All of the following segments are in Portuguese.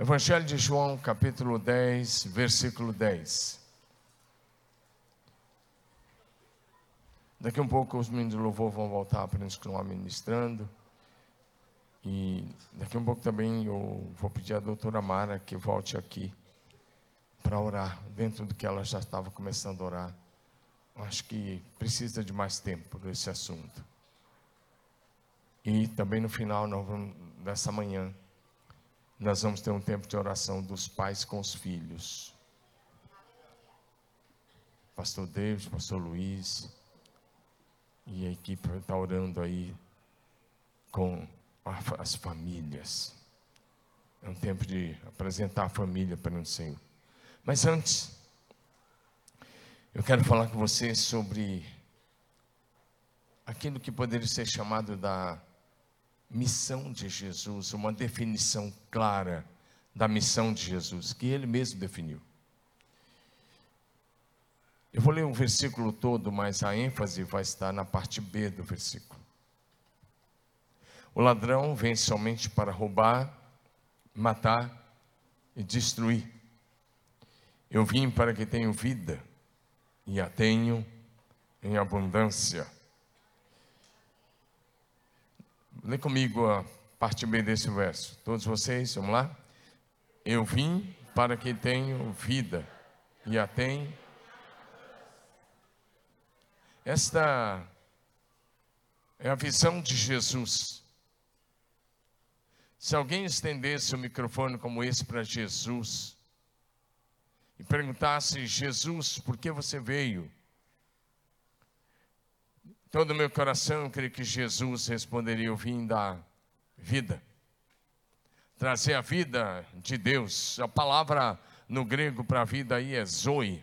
Evangelho de João, capítulo 10, versículo 10. Daqui a um pouco os meninos do louvor vão voltar para nos continuar ministrando. E daqui um pouco também eu vou pedir à doutora Mara que volte aqui para orar, dentro do que ela já estava começando a orar. Acho que precisa de mais tempo nesse assunto. E também no final vamos, dessa manhã, nós vamos ter um tempo de oração dos pais com os filhos. Pastor David, Pastor Luiz e a equipe está orando aí com as famílias. É um tempo de apresentar a família para o Senhor. Mas antes, eu quero falar com você sobre aquilo que poderia ser chamado da missão de Jesus, uma definição clara da missão de Jesus, que ele mesmo definiu. Eu vou ler o versículo todo, mas a ênfase vai estar na parte B do versículo. O ladrão vem somente para roubar, matar e destruir. Eu vim para que tenham vida e a tenham em abundância. Lê comigo a parte B desse verso. Todos vocês, vamos lá? Eu vim para que tenham vida e a tenham. Esta é a visão de Jesus. Se alguém estendesse o microfone como esse para Jesus e perguntasse: Jesus, por que você veio? Todo o meu coração eu creio que Jesus responderia: Eu vim da vida, trazer a vida de Deus. A palavra no grego para vida aí é zoe.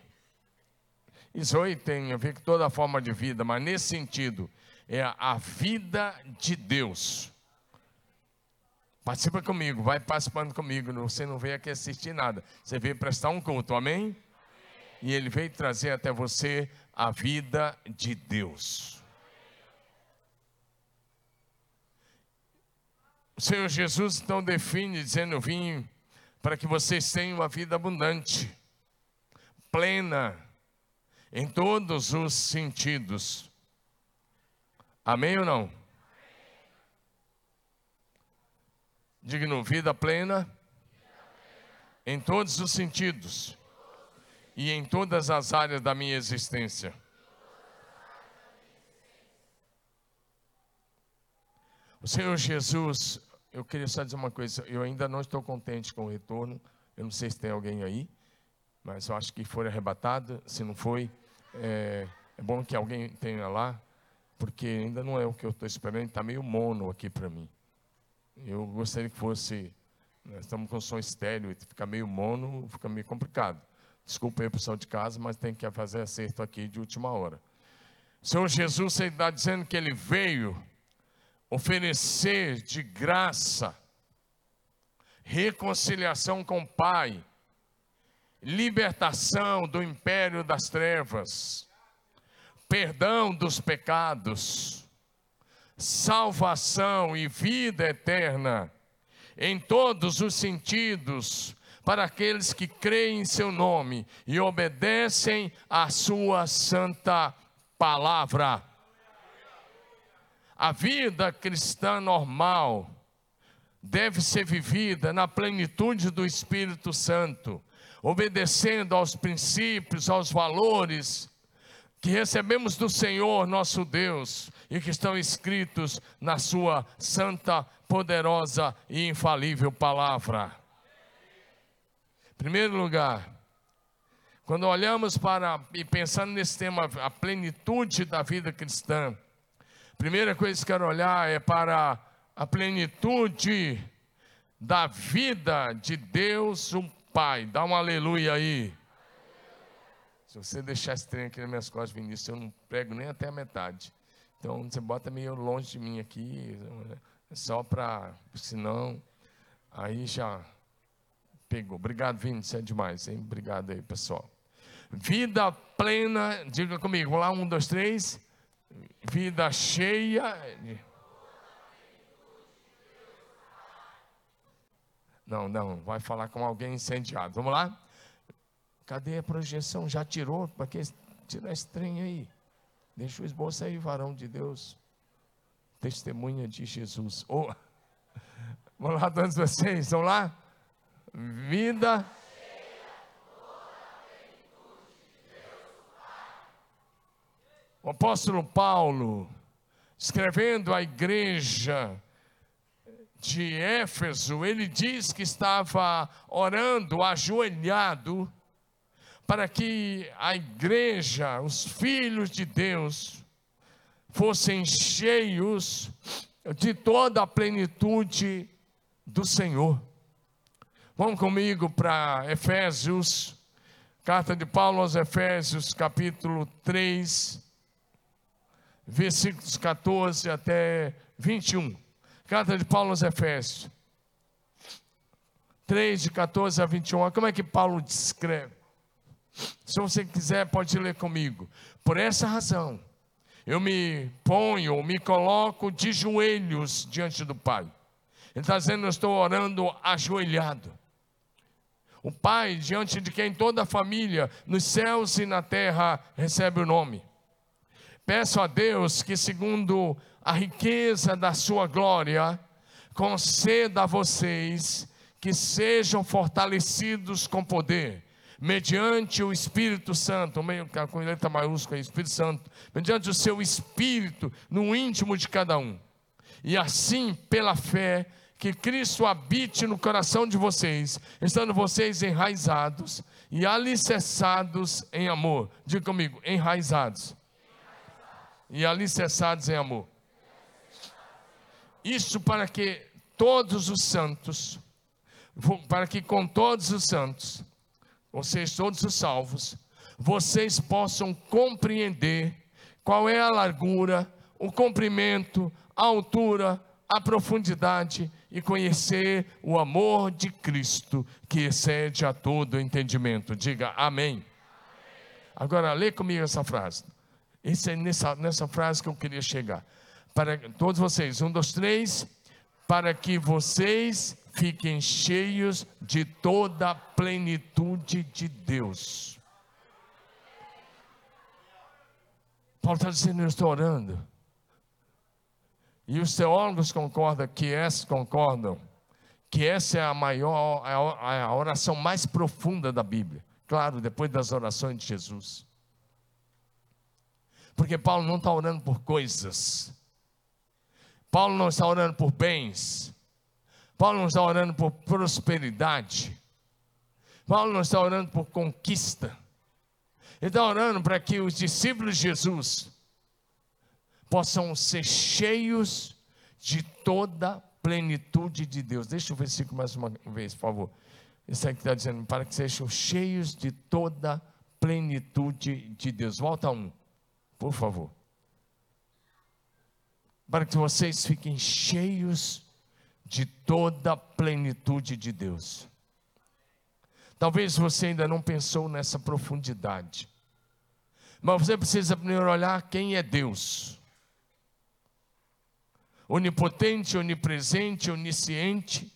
E zoe tem a ver com toda forma de vida, mas nesse sentido, é a vida de Deus. Participa comigo, vai participando comigo. Você não veio aqui assistir nada, você veio prestar um culto, amém? amém. E ele veio trazer até você a vida de Deus. O Senhor Jesus então define, dizendo: vim para que vocês tenham uma vida abundante, plena, em todos os sentidos. Amém ou não? Digno, vida plena, em todos os sentidos e em todas as áreas da minha existência. O Senhor Jesus eu queria só dizer uma coisa, eu ainda não estou contente com o retorno, eu não sei se tem alguém aí, mas eu acho que foi arrebatado, se não foi, é, é bom que alguém tenha lá, porque ainda não é o que eu estou esperando, está meio mono aqui para mim. Eu gostaria que fosse, nós estamos com som estéreo, fica meio mono, fica meio complicado. Desculpa aí, pessoal de casa, mas tem que fazer acerto aqui de última hora. O Senhor Jesus está dizendo que Ele veio oferecer de graça reconciliação com o Pai, libertação do império das trevas, perdão dos pecados, salvação e vida eterna em todos os sentidos para aqueles que creem em seu nome e obedecem à sua santa palavra. A vida cristã normal deve ser vivida na plenitude do Espírito Santo, obedecendo aos princípios, aos valores que recebemos do Senhor nosso Deus e que estão escritos na Sua santa, poderosa e infalível palavra. Em primeiro lugar, quando olhamos para e pensando nesse tema, a plenitude da vida cristã, Primeira coisa que quero olhar é para a plenitude da vida de Deus, o Pai. Dá um aleluia aí. Se você deixar esse trem aqui nas minhas costas, Vinícius, eu não prego nem até a metade. Então você bota meio longe de mim aqui, só para, senão, aí já pegou. Obrigado, Vinícius, é demais, hein? Obrigado aí, pessoal. Vida plena, diga comigo, vamos lá, um, dois, três vida cheia. Não, não, vai falar com alguém incendiado. Vamos lá? Cadê a projeção? Já tirou? Para que tirar esse trem aí? Deixa o esboço aí, varão de Deus. Testemunha de Jesus. Oh. Vamos lá, todos vocês, vamos lá? Vida. O apóstolo Paulo, escrevendo à igreja de Éfeso, ele diz que estava orando ajoelhado para que a igreja, os filhos de Deus, fossem cheios de toda a plenitude do Senhor. Vamos comigo para Efésios, carta de Paulo aos Efésios, capítulo 3, versículos 14 até 21. Carta de Paulo aos Efésios. 3, de 14 a 21. Como é que Paulo descreve? Se você quiser, pode ler comigo. Por essa razão, eu me ponho, me coloco de joelhos diante do Pai. Ele está dizendo: Eu estou orando ajoelhado. O Pai, diante de quem toda a família, nos céus e na terra, recebe o nome. Peço a Deus que, segundo a riqueza da sua glória, conceda a vocês que sejam fortalecidos com poder, mediante o Espírito Santo, meio com letra maiúscula, Espírito Santo, mediante o seu Espírito no íntimo de cada um. E assim, pela fé, que Cristo habite no coração de vocês, estando vocês enraizados e alicerçados em amor. Diga comigo, enraizados. E alicerçados em amor. Isso para que todos os santos, para que com todos os santos, vocês todos os salvos, vocês possam compreender qual é a largura, o comprimento, a altura, a profundidade e conhecer o amor de Cristo que excede a todo entendimento. Diga amém. Agora, lê comigo essa frase. Essa é nessa, nessa frase que eu queria chegar para todos vocês, um, dois, três, para que vocês fiquem cheios de toda a plenitude de Deus. Paulo está dizendo, eu estou orando. E os teólogos concordam que essa, concordam que essa é a maior, a oração mais profunda da Bíblia. Claro, depois das orações de Jesus. Porque Paulo não está orando por coisas, Paulo não está orando por bens. Paulo não está orando por prosperidade. Paulo não está orando por conquista. Ele está orando para que os discípulos de Jesus possam ser cheios de toda a plenitude de Deus. Deixa o versículo mais uma vez, por favor. Isso aqui está dizendo, para que sejam cheios de toda a plenitude de Deus. Volta um, por favor para que vocês fiquem cheios de toda a plenitude de Deus. Talvez você ainda não pensou nessa profundidade, mas você precisa primeiro olhar quem é Deus. Onipotente, onipresente, onisciente,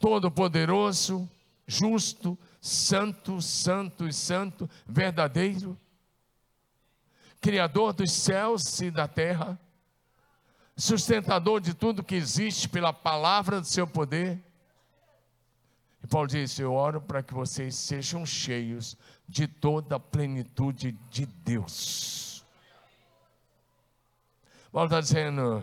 todo-poderoso, justo, santo, santo e santo, verdadeiro. Criador dos céus e da terra, sustentador de tudo que existe pela palavra do seu poder. E Paulo disse: Eu oro para que vocês sejam cheios de toda a plenitude de Deus. Paulo está dizendo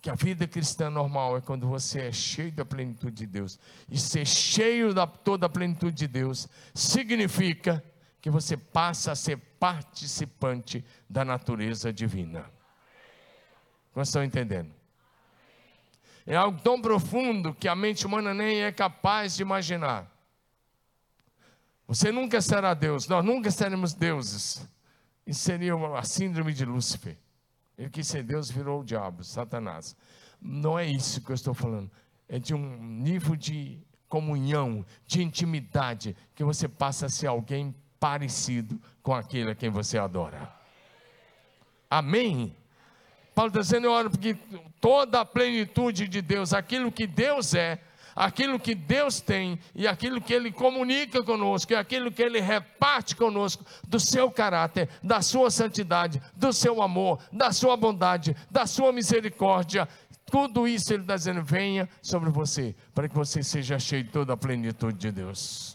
que a vida cristã normal é quando você é cheio da plenitude de Deus. E ser cheio da toda a plenitude de Deus significa que você passa a ser participante da natureza divina. Vocês estão entendendo? É algo tão profundo que a mente humana nem é capaz de imaginar. Você nunca será Deus, nós nunca seremos deuses. Isso seria a síndrome de Lúcifer. Ele quis ser Deus, virou o diabo, Satanás. Não é isso que eu estou falando. É de um nível de comunhão, de intimidade, que você passa a ser alguém parecido com aquele a quem você adora. Amém? Paulo está dizendo, eu oro porque toda a plenitude de Deus, aquilo que Deus é, aquilo que Deus tem e aquilo que Ele comunica conosco, e aquilo que Ele reparte conosco, do seu caráter, da sua santidade, do seu amor, da sua bondade, da sua misericórdia. Tudo isso Ele está dizendo, venha sobre você, para que você seja cheio de toda a plenitude de Deus.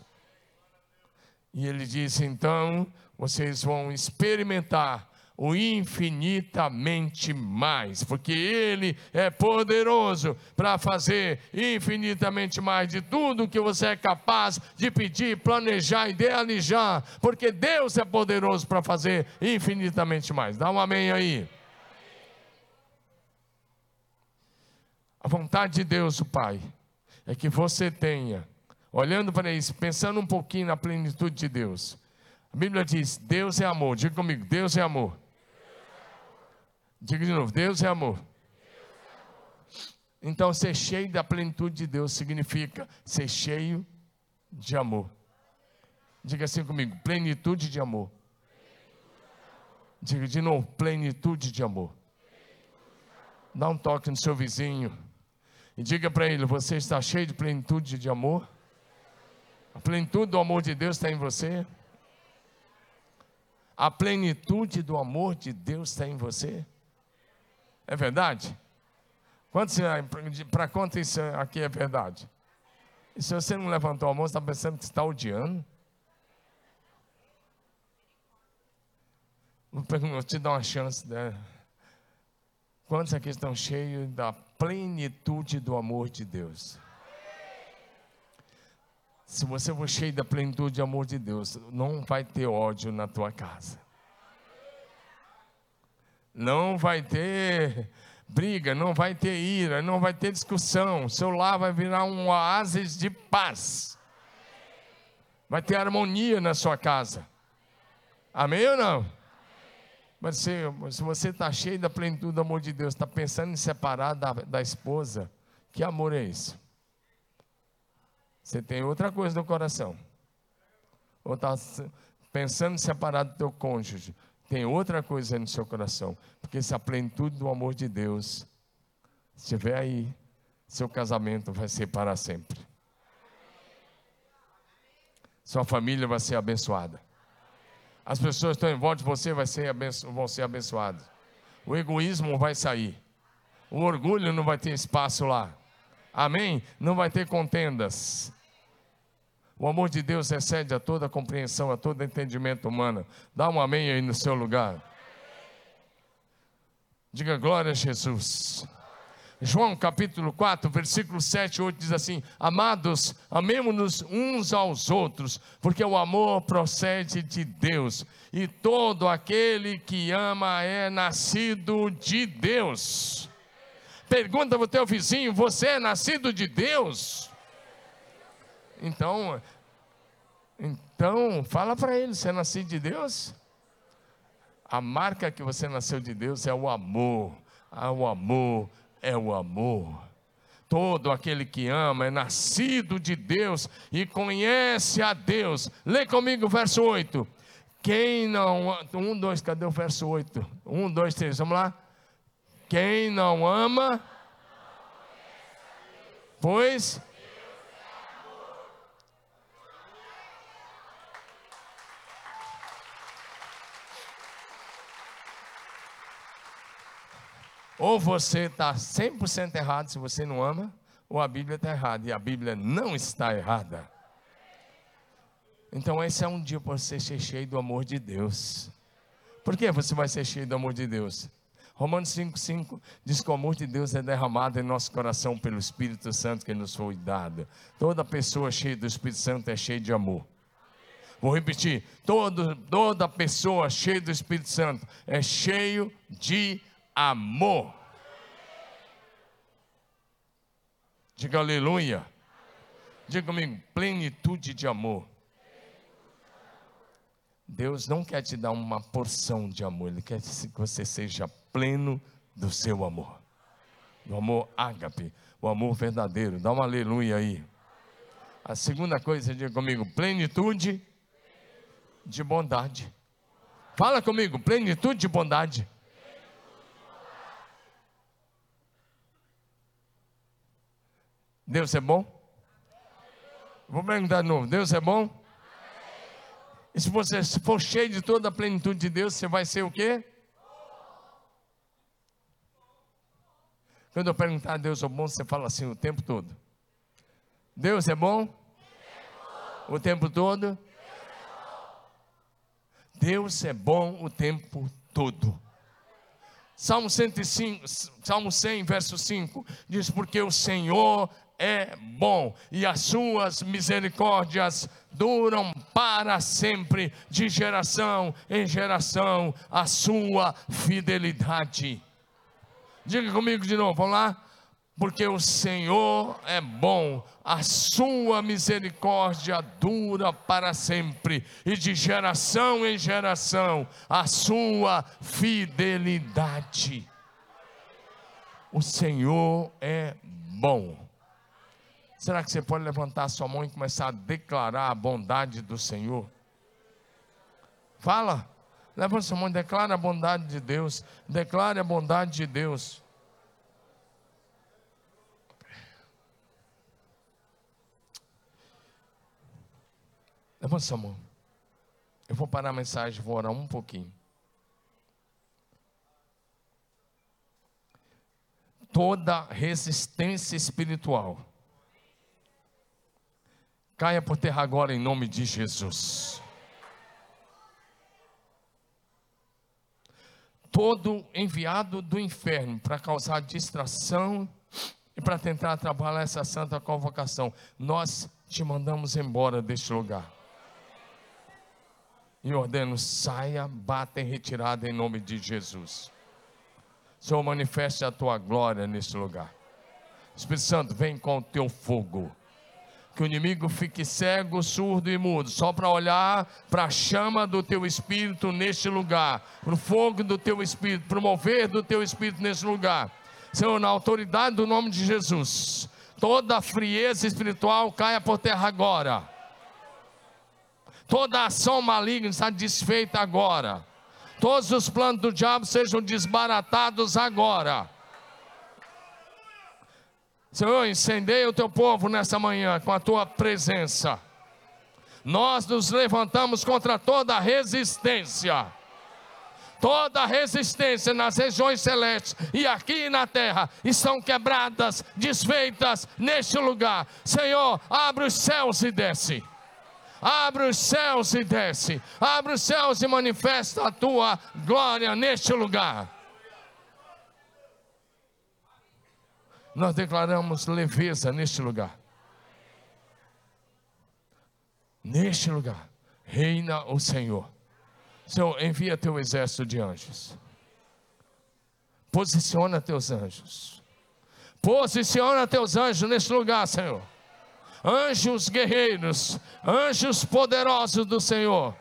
E Ele disse, então, vocês vão experimentar o infinitamente mais, porque Ele é poderoso para fazer infinitamente mais de tudo que você é capaz de pedir, planejar, idealizar, porque Deus é poderoso para fazer infinitamente mais. Dá um amém aí. A vontade de Deus, o Pai, é que você tenha, olhando para isso, pensando um pouquinho na plenitude de Deus. A Bíblia diz: Deus é amor. Diga comigo: Deus é amor. Diga de novo: Deus é amor. Então, ser cheio da plenitude de Deus significa ser cheio de amor. Diga assim comigo: plenitude de amor. Diga de novo: plenitude de amor. Dá um toque no seu vizinho e diga para ele: Você está cheio de plenitude de amor? A plenitude do amor de Deus está em você? A plenitude do amor de Deus está em você? É verdade? Para quanto isso aqui é verdade? E se você não levantou a mão, você está pensando que está odiando? Vou te dar uma chance. Né? Quantos aqui estão cheios da plenitude do amor de Deus? Se você for cheio da plenitude do amor de Deus, não vai ter ódio na tua casa não vai ter briga, não vai ter ira, não vai ter discussão. Seu lar vai virar um oásis de paz. Vai ter harmonia na sua casa. Amém ou não? Mas se, se você está cheio da plenitude do amor de Deus, está pensando em separar da, da esposa, que amor é esse? Você tem outra coisa no coração. Ou está pensando em separar do teu cônjuge tem outra coisa no seu coração, porque se a plenitude do amor de Deus estiver aí, seu casamento vai ser para sempre. Sua família vai ser abençoada. As pessoas que estão em volta de você ser vão ser abençoadas. O egoísmo vai sair. O orgulho não vai ter espaço lá. Amém? Não vai ter contendas. O amor de Deus excede a toda compreensão, a todo entendimento humano. Dá um amém aí no seu lugar. Diga glória a Jesus. João capítulo 4, versículo 7 e 8 diz assim: Amados, amemos-nos uns aos outros, porque o amor procede de Deus, e todo aquele que ama é nascido de Deus. Pergunta para o teu vizinho: Você é nascido de Deus? Então, então fala para ele, você é nascido de Deus? A marca que você nasceu de Deus é o amor. Ah, o amor é o amor. Todo aquele que ama é nascido de Deus e conhece a Deus. Lê comigo o verso 8. Quem não. Um, dois, cadê o verso 8? Um, dois, três, vamos lá. Quem não ama, pois Ou você está 100% errado se você não ama, ou a Bíblia está errada. E a Bíblia não está errada. Então, esse é um dia para você ser cheio do amor de Deus. Por que você vai ser cheio do amor de Deus? Romanos 5,5 diz que o amor de Deus é derramado em nosso coração pelo Espírito Santo que nos foi dado. Toda pessoa cheia do Espírito Santo é cheia de amor. Vou repetir: todo, toda pessoa cheia do Espírito Santo é cheio de amor. Diga aleluia. Diga comigo, plenitude de amor. Deus não quer te dar uma porção de amor, Ele quer que você seja pleno do seu amor. Do amor ágape, o amor verdadeiro. Dá uma aleluia aí. A segunda coisa, diga comigo, plenitude de bondade. Fala comigo, plenitude de bondade. Deus é bom? Vou perguntar de novo: Deus é bom? E se você for cheio de toda a plenitude de Deus, você vai ser o quê? Quando eu perguntar a Deus é bom, você fala assim o tempo todo. Deus é bom? O tempo todo? Deus é bom o tempo todo. Salmo 105, Salmo 100, verso 5 diz: Porque o Senhor é bom e as suas misericórdias duram para sempre, de geração em geração, a sua fidelidade. Diga comigo de novo, vamos lá? Porque o Senhor é bom, a sua misericórdia dura para sempre, e de geração em geração, a sua fidelidade. O Senhor é bom. Será que você pode levantar a sua mão e começar a declarar a bondade do Senhor? Fala. Levanta sua mão e declara a bondade de Deus. Declare a bondade de Deus. Levanta sua mão. Eu vou parar a mensagem, vou orar um pouquinho. Toda resistência espiritual caia por terra agora em nome de Jesus. Todo enviado do inferno para causar distração e para tentar trabalhar essa santa convocação, nós te mandamos embora deste lugar. E ordeno, saia, bata em retirada em nome de Jesus. Senhor, manifeste a tua glória neste lugar. Espírito Santo, vem com o teu fogo que o inimigo fique cego, surdo e mudo, só para olhar para a chama do teu espírito neste lugar, para o fogo do teu espírito, para o mover do teu espírito neste lugar. Senhor, na autoridade do nome de Jesus, toda frieza espiritual caia por terra agora. Toda ação maligna está desfeita agora. Todos os planos do diabo sejam desbaratados agora Senhor, incendeia o teu povo nessa manhã com a tua presença. Nós nos levantamos contra toda resistência. Toda resistência nas regiões celestes e aqui na terra estão quebradas, desfeitas neste lugar. Senhor, abre os céus e desce. Abre os céus e desce. Abre os céus e manifesta a tua glória neste lugar. Nós declaramos leveza neste lugar. Neste lugar, reina o Senhor. Senhor, envia teu exército de anjos. Posiciona teus anjos. Posiciona teus anjos neste lugar, Senhor. Anjos guerreiros, anjos poderosos do Senhor.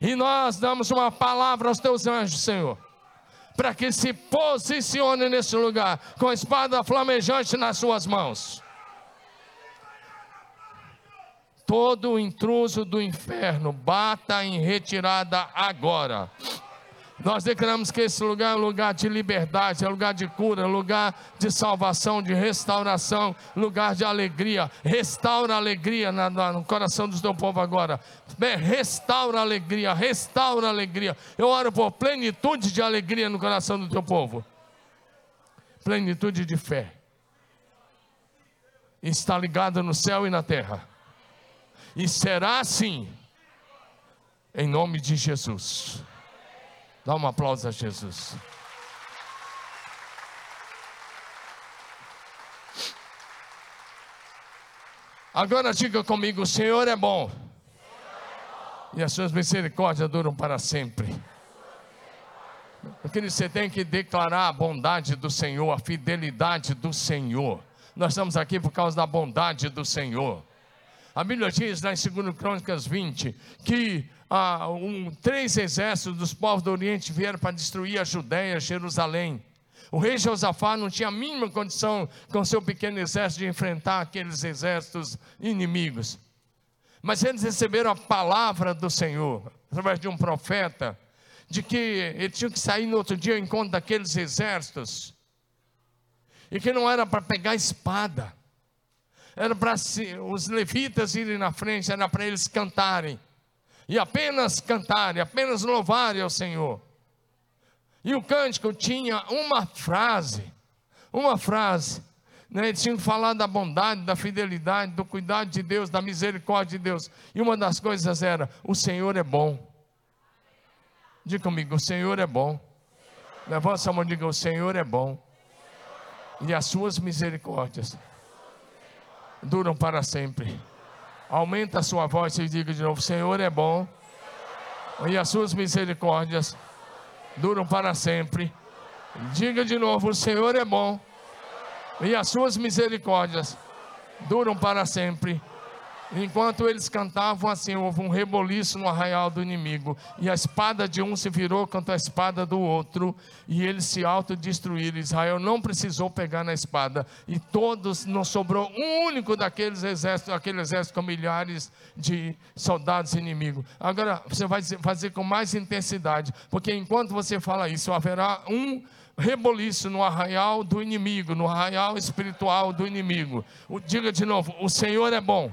E nós damos uma palavra aos teus anjos, Senhor para que se posicione nesse lugar, com a espada flamejante nas suas mãos. Todo intruso do inferno, bata em retirada agora. Nós declaramos que esse lugar é um lugar de liberdade, é um lugar de cura, é lugar de salvação, de restauração, lugar de alegria. Restaura a alegria na, na, no coração do teu povo agora. Restaura a alegria, restaura a alegria. Eu oro por plenitude de alegria no coração do teu povo. Plenitude de fé. Está ligado no céu e na terra. E será assim, em nome de Jesus. Dá um aplauso a Jesus. Agora diga comigo: o Senhor é bom. E as suas misericórdias duram para sempre. Porque você tem que declarar a bondade do Senhor, a fidelidade do Senhor. Nós estamos aqui por causa da bondade do Senhor. A Bíblia diz lá em 2 Crônicas 20 que ah, um, três exércitos dos povos do Oriente vieram para destruir a Judéia, Jerusalém. O rei Josafá não tinha a mínima condição, com seu pequeno exército, de enfrentar aqueles exércitos inimigos. Mas eles receberam a palavra do Senhor, através de um profeta, de que ele tinha que sair no outro dia ao encontro daqueles exércitos. e que não era para pegar espada, era para os levitas irem na frente, era para eles cantarem, e apenas cantarem, apenas louvarem ao Senhor. E o cântico tinha uma frase, uma frase, né? Eles tinham que falar da bondade, da fidelidade, do cuidado de Deus, da misericórdia de Deus. E uma das coisas era: o Senhor é bom. Diga comigo, o Senhor é bom. Levanta a mão e diga: o Senhor é bom. E as suas misericórdias duram para sempre. Aumenta a sua voz e diga de novo: Senhor é bom. E as suas misericórdias duram para sempre. Diga de novo: o Senhor é bom e as suas misericórdias duram para sempre. Enquanto eles cantavam assim, houve um reboliço no arraial do inimigo, e a espada de um se virou contra a espada do outro, e eles se autodestruíram. Israel não precisou pegar na espada, e todos, não sobrou um único daqueles exércitos, aquele exército com milhares de soldados inimigos. Agora você vai fazer com mais intensidade, porque enquanto você fala isso, haverá um reboliço no arraial do inimigo, no arraial espiritual do inimigo. Diga de novo: o Senhor é bom,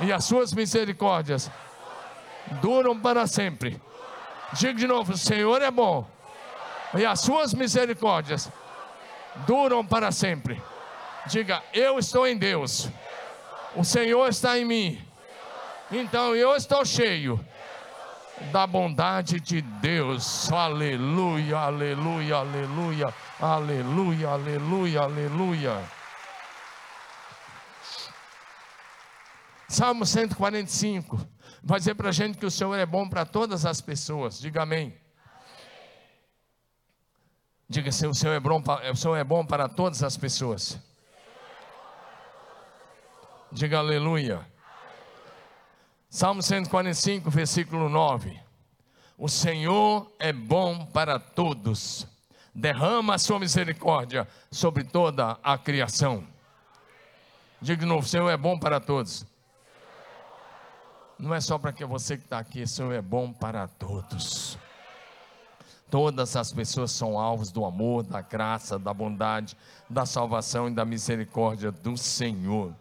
e as suas misericórdias duram para sempre. Diga de novo: o Senhor é bom, e as suas misericórdias duram para sempre. Diga: eu estou em Deus, o Senhor está em mim, então eu estou cheio da bondade de Deus. Aleluia, aleluia, aleluia, aleluia, aleluia, aleluia. Salmo 145 vai dizer para a gente que o Senhor é bom para todas as pessoas. Diga amém. Diga se o Senhor é bom, o Senhor é bom para todas as pessoas. Diga aleluia. Salmo 145, versículo 9. O Senhor é bom para todos, derrama a sua misericórdia sobre toda a criação. Diga de novo: o Senhor é bom para todos. Não é só para que você que está aqui, o Senhor é bom para todos. Todas as pessoas são alvos do amor, da graça, da bondade, da salvação e da misericórdia do Senhor.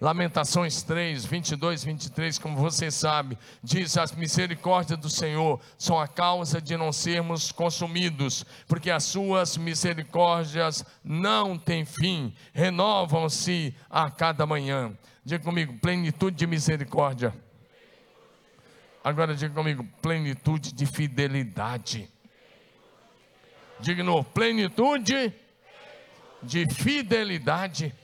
Lamentações 3, 22, 23, como você sabe, diz: As misericórdias do Senhor são a causa de não sermos consumidos, porque as suas misericórdias não têm fim, renovam-se a cada manhã. Diga comigo, plenitude de misericórdia. Agora diga comigo, plenitude de fidelidade. Diga novo, plenitude de fidelidade.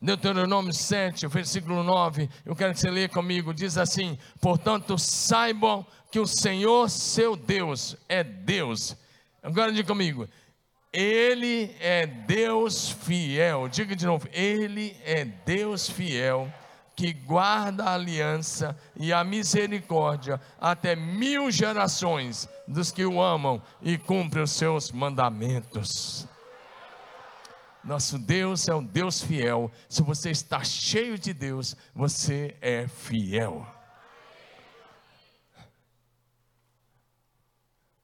Deuteronômio 7, versículo 9, eu quero que você leia comigo, diz assim: Portanto, saibam que o Senhor seu Deus é Deus. Agora diga comigo, Ele é Deus fiel. Diga de novo, Ele é Deus fiel, que guarda a aliança e a misericórdia até mil gerações dos que o amam e cumpre os seus mandamentos. Nosso Deus é um Deus fiel. Se você está cheio de Deus, você é fiel.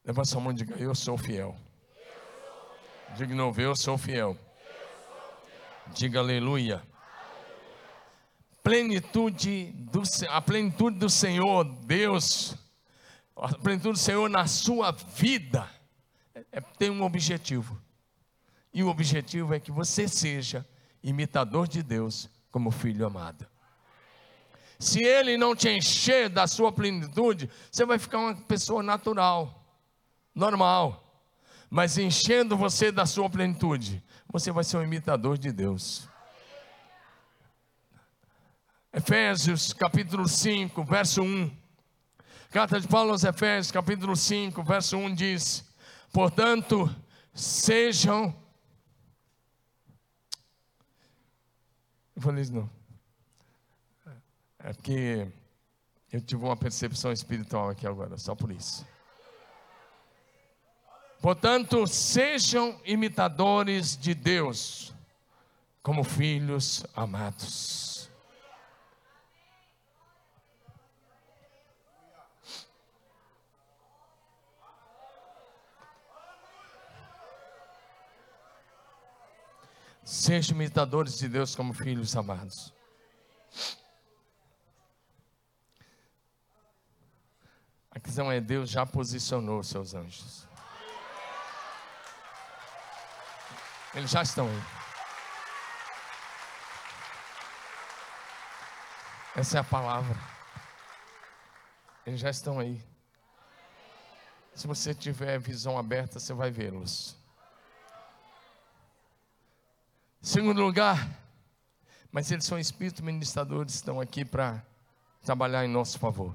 Levanta sua mão e diga: Eu sou fiel. Diga de novo: Eu sou fiel. Diga aleluia. Plenitude do, a plenitude do Senhor, Deus, a plenitude do Senhor na sua vida, é, tem um objetivo e o objetivo é que você seja imitador de Deus como filho amado. Se ele não te encher da sua plenitude, você vai ficar uma pessoa natural, normal. Mas enchendo você da sua plenitude, você vai ser um imitador de Deus. Efésios capítulo 5, verso 1. Carta de Paulo aos Efésios, capítulo 5, verso 1 diz: Portanto, sejam Eu falei isso não. É porque eu tive uma percepção espiritual aqui agora, só por isso. Portanto, sejam imitadores de Deus, como filhos amados. Sejam imitadores de Deus como filhos amados. A questão é: Deus já posicionou seus anjos. Eles já estão aí. Essa é a palavra. Eles já estão aí. Se você tiver visão aberta, você vai vê-los. Segundo lugar, mas eles são espíritos ministradores, estão aqui para trabalhar em nosso favor.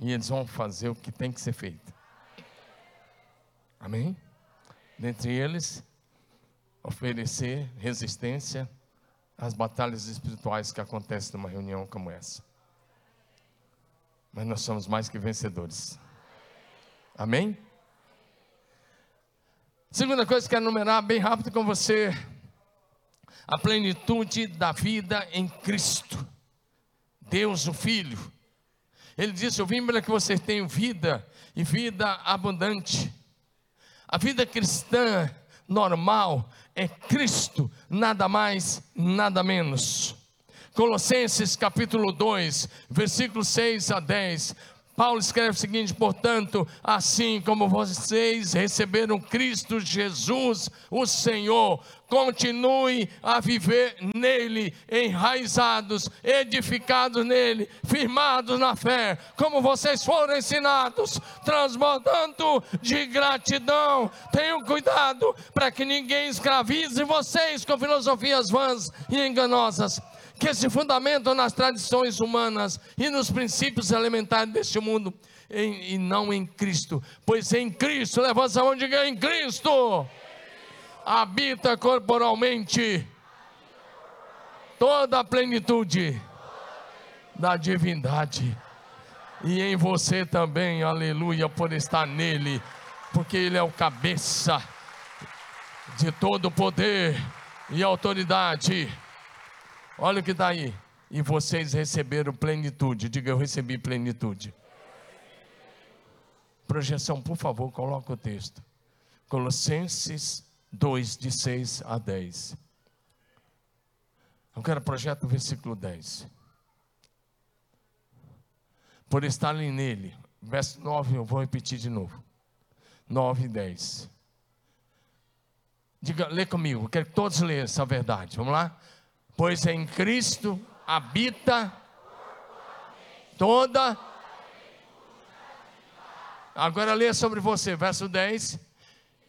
E eles vão fazer o que tem que ser feito. Amém? Dentre eles, oferecer resistência às batalhas espirituais que acontecem numa reunião como essa. Mas nós somos mais que vencedores. Amém? Segunda coisa que quero enumerar bem rápido com você: a plenitude da vida em Cristo, Deus o Filho. Ele disse: Eu vim para que vocês tenham vida e vida abundante. A vida cristã normal é Cristo, nada mais, nada menos. Colossenses capítulo 2, versículos 6 a 10. Paulo escreve o seguinte: portanto, assim como vocês receberam Cristo Jesus, o Senhor, continue a viver nele, enraizados, edificados nele, firmados na fé, como vocês foram ensinados, transbordando de gratidão. Tenham cuidado para que ninguém escravize vocês com filosofias vãs e enganosas que se fundamentam nas tradições humanas e nos princípios elementares deste mundo, em, e não em Cristo. Pois em Cristo, levanta a mão e diga: em Cristo habita corporalmente toda a plenitude da divindade. E em você também, aleluia, por estar nele, porque ele é o cabeça de todo poder e autoridade Olha o que está aí. E vocês receberam plenitude. Diga, eu recebi plenitude. Projeção, por favor, coloca o texto. Colossenses 2, de 6 a 10. Eu quero projeto o versículo 10. Por estarem nele. Verso 9, eu vou repetir de novo. 9 e 10. Diga, lê comigo, quero que todos leiam essa verdade. Vamos lá? Pois em Cristo habita toda. Agora lê sobre você, verso 10.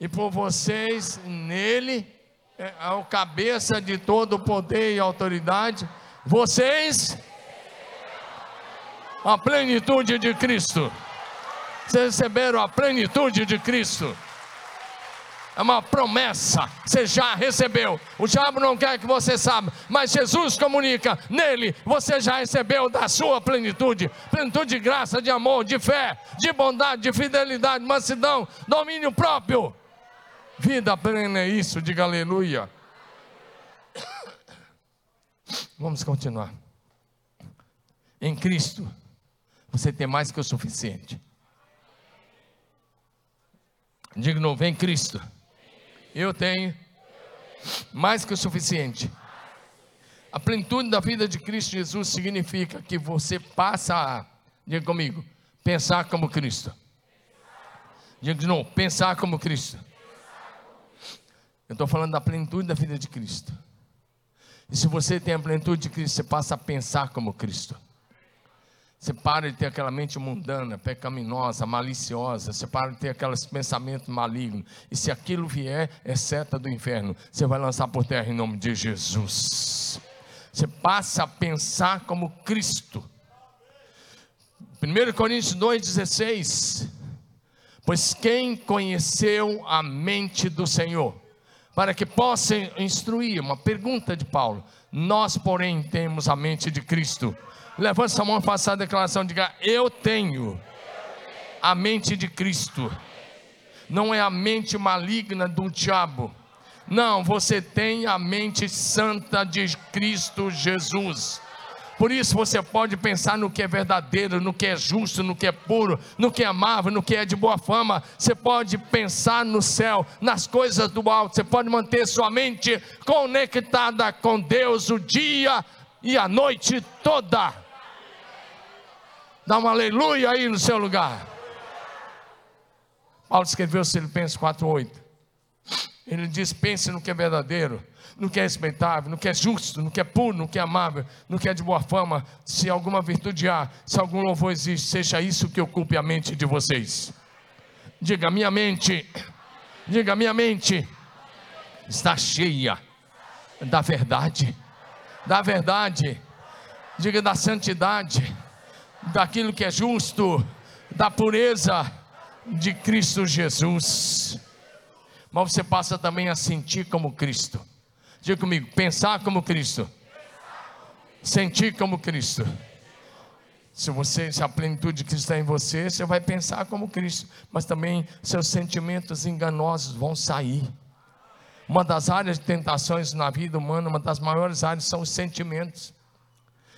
E por vocês nele é, o cabeça de todo poder e autoridade. Vocês a plenitude de Cristo. Vocês receberam a plenitude de Cristo é uma promessa, você já recebeu. O diabo não quer que você saiba, mas Jesus comunica: nele você já recebeu da sua plenitude plenitude de graça, de amor, de fé, de bondade, de fidelidade, mansidão, domínio próprio. Vida plena é isso, diga aleluia. Vamos continuar. Em Cristo, você tem mais que o suficiente. Diga não, vem Cristo. Eu tenho mais que o suficiente. A plenitude da vida de Cristo Jesus significa que você passa a, diga comigo, pensar como Cristo. Diga de novo, pensar como Cristo. Eu estou falando da plenitude da vida de Cristo. E se você tem a plenitude de Cristo, você passa a pensar como Cristo. Você para de ter aquela mente mundana, pecaminosa, maliciosa. Você para de ter aqueles pensamentos malignos. E se aquilo vier, é seta do inferno. Você vai lançar por terra em nome de Jesus. Você passa a pensar como Cristo. 1 Coríntios 2,16. Pois quem conheceu a mente do Senhor, para que possa instruir, uma pergunta de Paulo. Nós, porém, temos a mente de Cristo Levante sua mão e faça a declaração: diga, eu tenho a mente de Cristo. Não é a mente maligna do diabo. Não, você tem a mente santa de Cristo Jesus. Por isso você pode pensar no que é verdadeiro, no que é justo, no que é puro, no que é amável, no que é de boa fama. Você pode pensar no céu, nas coisas do alto. Você pode manter sua mente conectada com Deus o dia e a noite toda. Dá um aleluia aí no seu lugar. Paulo escreveu Filipenses 4:8. Ele diz: pense no que é verdadeiro, no que é respeitável, no que é justo, no que é puro, no que é amável, no que é de boa fama, se alguma virtude há, se algum louvor existe, seja isso que ocupe a mente de vocês. Diga, minha mente, diga, minha mente está cheia da verdade, da verdade, diga da santidade, daquilo que é justo, da pureza de Cristo Jesus. Mas você passa também a sentir como Cristo. Diga comigo, pensar como Cristo. Sentir como Cristo. Se você, se a plenitude de Cristo está em você, você vai pensar como Cristo, mas também seus sentimentos enganosos vão sair. Uma das áreas de tentações na vida humana, uma das maiores áreas são os sentimentos.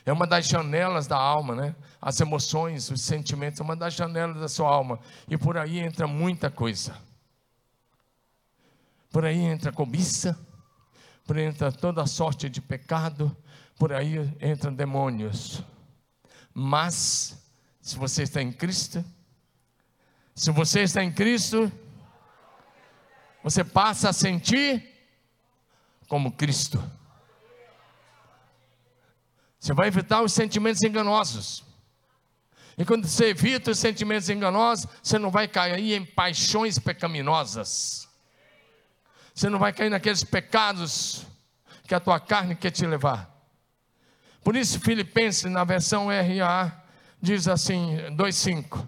É uma das janelas da alma, né? As emoções, os sentimentos, é uma das janelas da sua alma. E por aí entra muita coisa. Por aí entra cobiça, por aí entra toda sorte de pecado, por aí entram demônios. Mas, se você está em Cristo, se você está em Cristo, você passa a sentir como Cristo. Você vai evitar os sentimentos enganosos. E quando você evita os sentimentos enganosos, você não vai cair em paixões pecaminosas. Você não vai cair naqueles pecados que a tua carne quer te levar. Por isso, Filipenses, na versão RA, diz assim, 2,5: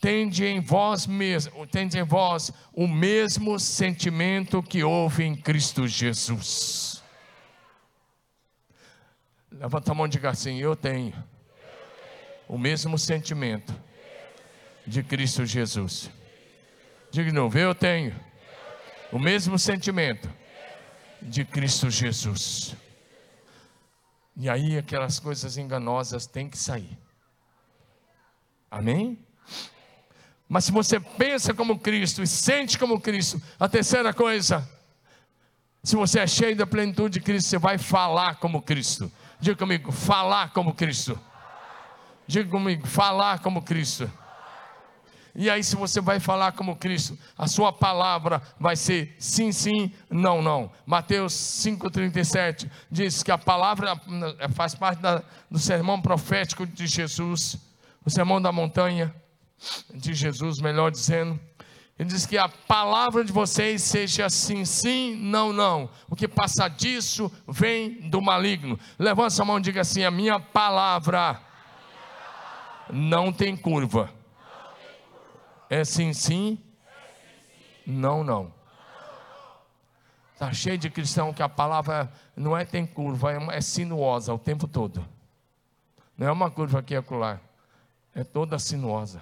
Tende em vós mesmo, tende em vós o mesmo sentimento que houve em Cristo Jesus. Levanta a mão e diga assim: Eu tenho o mesmo sentimento de Cristo Jesus. Diga de novo: Eu tenho o mesmo sentimento de Cristo Jesus. E aí aquelas coisas enganosas têm que sair. Amém? Mas se você pensa como Cristo e sente como Cristo, a terceira coisa, se você é cheio da plenitude de Cristo, você vai falar como Cristo. Diga comigo, falar como Cristo. Diga comigo, falar como Cristo. E aí, se você vai falar como Cristo, a sua palavra vai ser sim, sim, não, não. Mateus 5,37 diz que a palavra eh, faz parte da, do sermão profético de Jesus, o sermão da montanha de Jesus, melhor dizendo. Ele diz que a palavra de vocês seja sim, sim, não, não. O que passa disso vem do maligno. Levanta a mão e diga assim: a minha palavra não tem curva. É sim, sim, não, não. Está cheio de cristão que a palavra não é tem curva, é, é sinuosa o tempo todo. Não é uma curva aqui e acolá. É toda sinuosa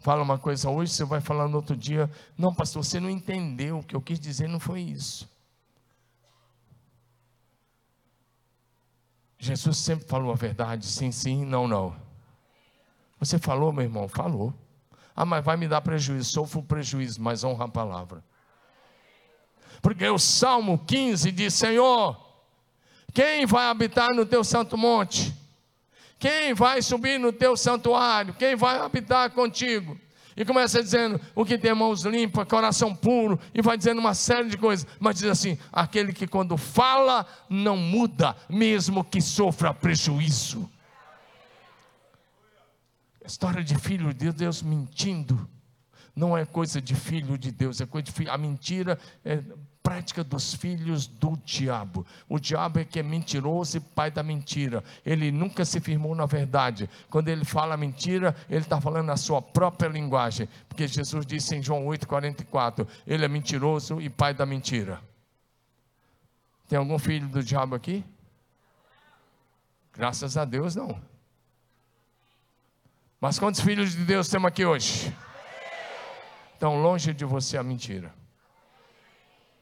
fala uma coisa hoje, você vai falar no outro dia. Não, pastor, você não entendeu. O que eu quis dizer não foi isso. Jesus sempre falou a verdade, sim, sim, não, não. Você falou, meu irmão? Falou. Ah, mas vai me dar prejuízo. Sofro prejuízo, mas honra a palavra. Porque o Salmo 15 diz: Senhor, quem vai habitar no teu santo monte? Quem vai subir no teu santuário? Quem vai habitar contigo? E começa dizendo: o que tem mãos limpas, coração puro, e vai dizendo uma série de coisas, mas diz assim: aquele que quando fala não muda, mesmo que sofra prejuízo. História de filho de Deus mentindo, não é coisa de filho de Deus, é coisa de filho. A mentira é prática dos filhos do diabo. O diabo é que é mentiroso e pai da mentira. Ele nunca se firmou na verdade. Quando ele fala mentira, ele está falando na sua própria linguagem. Porque Jesus disse em João 8,44: Ele é mentiroso e pai da mentira. Tem algum filho do diabo aqui? Graças a Deus, não. Mas quantos filhos de Deus temos aqui hoje? Estão longe de você a mentira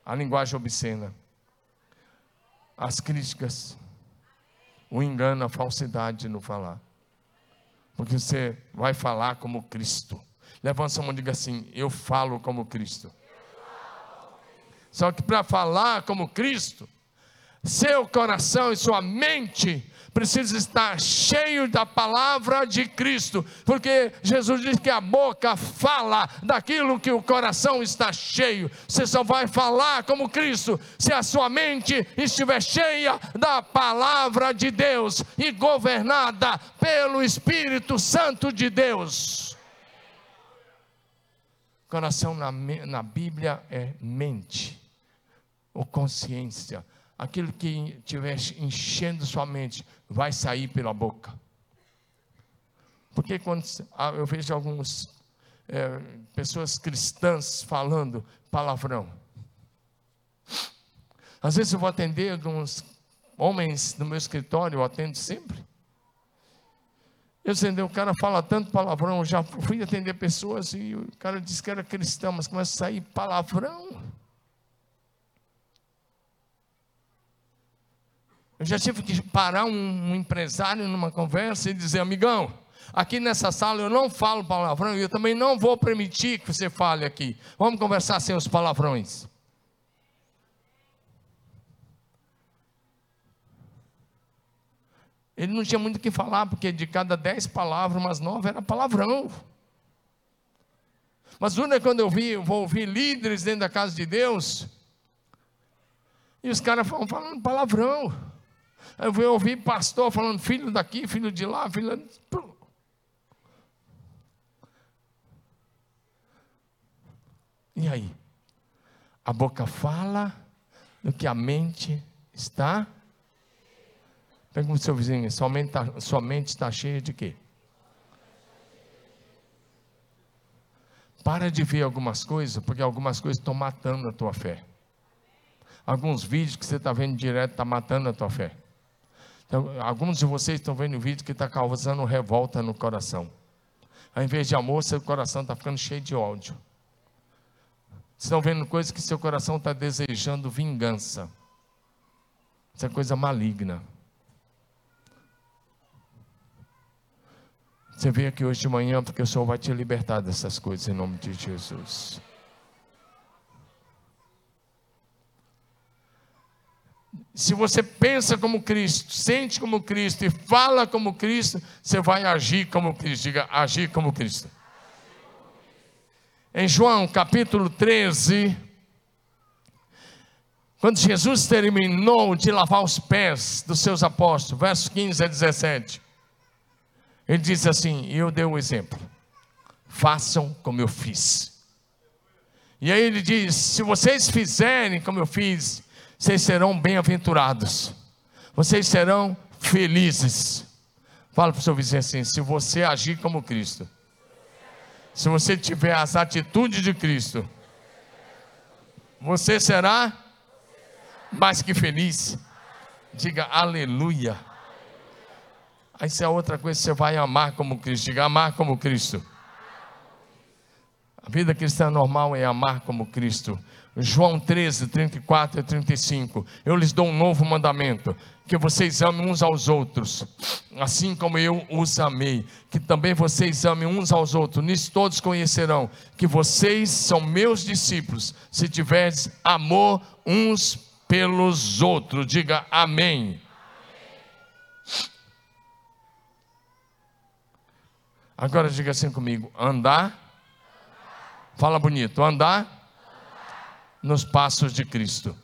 a linguagem obscena, as críticas, o engano, a falsidade no falar. Porque você vai falar como Cristo. Levanta sua mão e diga assim: Eu falo como Cristo. Só que para falar como Cristo, seu coração e sua mente precisa estar cheio da palavra de Cristo, porque Jesus diz que a boca fala daquilo que o coração está cheio. Você só vai falar como Cristo se a sua mente estiver cheia da palavra de Deus e governada pelo Espírito Santo de Deus. Coração na, na Bíblia é mente ou consciência aquilo que estiver enchendo sua mente vai sair pela boca. Porque quando ah, eu vejo algumas é, pessoas cristãs falando palavrão, às vezes eu vou atender alguns homens no meu escritório, eu atendo sempre. Eu entendeu, o cara fala tanto palavrão, eu já fui atender pessoas e o cara disse que era cristão, mas começa a sair palavrão. Eu já tive que parar um, um empresário numa conversa e dizer, amigão, aqui nessa sala eu não falo palavrão e eu também não vou permitir que você fale aqui. Vamos conversar sem os palavrões. Ele não tinha muito o que falar, porque de cada dez palavras, umas nove era palavrão. Mas uma quando eu vi, eu vou ouvir líderes dentro da casa de Deus, e os caras falam falando palavrão. Eu vou ouvir pastor falando filho daqui, filho de lá, filho. E aí? A boca fala do que a mente está. Pergunta o seu vizinho: sua mente, tá, sua mente está cheia de quê? Para de ver algumas coisas, porque algumas coisas estão matando a tua fé. Alguns vídeos que você está vendo direto estão tá matando a tua fé. Então, alguns de vocês estão vendo o vídeo que está causando revolta no coração. Ao invés de amor, seu coração está ficando cheio de ódio. Estão vendo coisas que seu coração está desejando vingança. Isso é coisa maligna. Você veio aqui hoje de manhã porque o Senhor vai te libertar dessas coisas em nome de Jesus. Se você pensa como Cristo, sente como Cristo e fala como Cristo, você vai agir como Cristo. Diga, agir como Cristo. Em João capítulo 13, quando Jesus terminou de lavar os pés dos seus apóstolos, versos 15 a 17, ele disse assim: eu dei um exemplo, façam como eu fiz. E aí ele diz: se vocês fizerem como eu fiz, vocês serão bem-aventurados, vocês serão felizes. Fala para o seu vizinho assim: se você agir como Cristo, se você tiver as atitudes de Cristo, você será mais que feliz. Diga aleluia. Aí se é outra coisa, você vai amar como Cristo. Diga amar como Cristo. A vida cristã normal é amar como Cristo. João 13, 34 e 35. Eu lhes dou um novo mandamento: que vocês amem uns aos outros, assim como eu os amei. Que também vocês amem uns aos outros. Nisso todos conhecerão que vocês são meus discípulos, se tiverdes amor uns pelos outros. Diga amém. Agora diga assim comigo: andar. Fala bonito, andar nos passos de Cristo.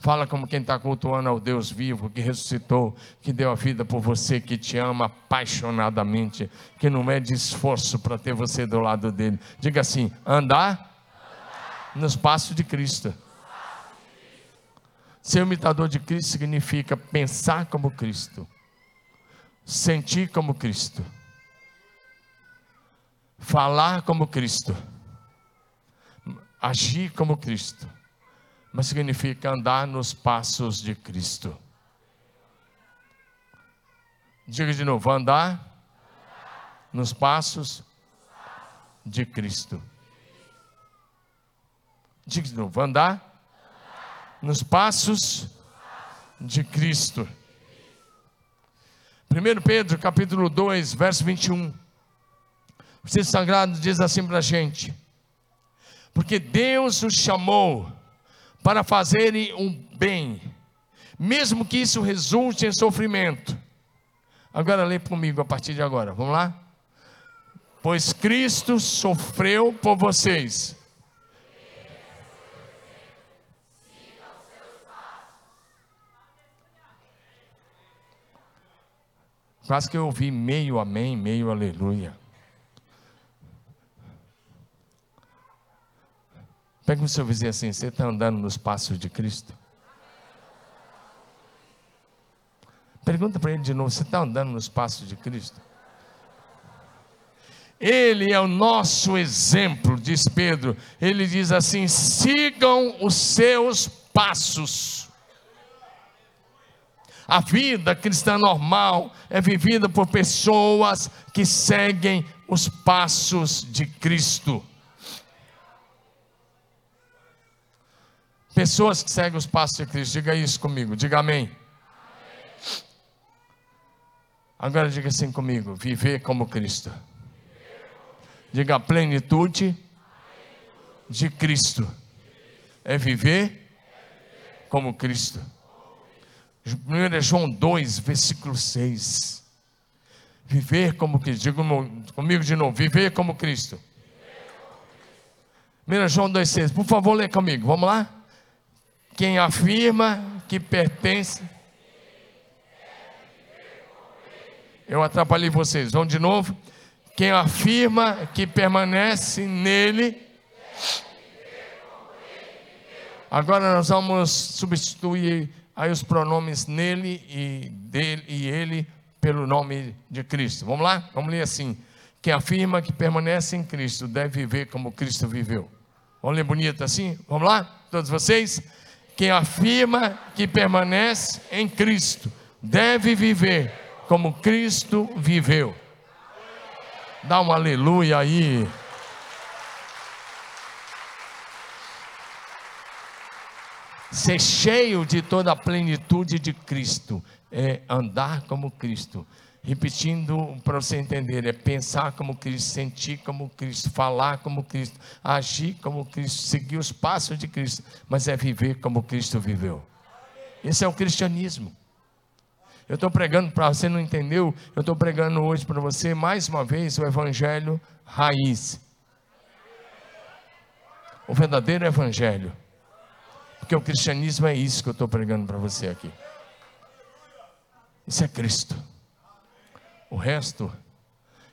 Fala como quem está cultuando ao Deus vivo, que ressuscitou, que deu a vida por você, que te ama apaixonadamente, que não é de esforço para ter você do lado dele. Diga assim: andar, andar. nos passos de Cristo. Ser imitador de Cristo significa pensar como Cristo, sentir como Cristo, falar como Cristo agir como Cristo, mas significa andar nos passos de Cristo. Diga de novo: andar nos passos de Cristo. Diga de novo: andar nos passos de Cristo. 1 Pedro capítulo 2, verso 21. O texto sagrado diz assim para a gente: Porque Deus os chamou para fazerem um bem, mesmo que isso resulte em sofrimento. Agora lê comigo a partir de agora, vamos lá? Pois Cristo sofreu por vocês Quase que eu ouvi meio amém, meio aleluia. Pega o seu vizinho assim: você está andando nos passos de Cristo? Pergunta para ele de novo: você está andando nos passos de Cristo? Ele é o nosso exemplo, diz Pedro. Ele diz assim: sigam os seus passos. A vida cristã normal é vivida por pessoas que seguem os passos de Cristo. Pessoas que seguem os passos de Cristo, diga isso comigo, diga amém. Agora diga assim comigo: viver como Cristo. Diga a plenitude de Cristo. É viver como Cristo. 1 João 2, versículo 6. Viver como Cristo. Diga comigo de novo. Viver como Cristo. 1 João 2, 6. Por favor, lê comigo. Vamos lá? Quem afirma que pertence. Eu atrapalhei vocês. Vamos de novo. Quem afirma que permanece nele. Agora nós vamos substituir aí os pronomes nele e dele e ele pelo nome de Cristo. Vamos lá? Vamos ler assim. Quem afirma que permanece em Cristo deve viver como Cristo viveu. Vamos ler bonito assim? Vamos lá? Todos vocês? Quem afirma que permanece em Cristo deve viver como Cristo viveu. Dá um aleluia aí. Ser cheio de toda a plenitude de Cristo é andar como Cristo. Repetindo para você entender, é pensar como Cristo, sentir como Cristo, falar como Cristo, agir como Cristo, seguir os passos de Cristo, mas é viver como Cristo viveu. Esse é o cristianismo. Eu estou pregando para você, não entendeu? Eu estou pregando hoje para você, mais uma vez, o Evangelho raiz. O verdadeiro Evangelho. Porque o cristianismo é isso que eu estou pregando para você aqui. Isso é Cristo. O resto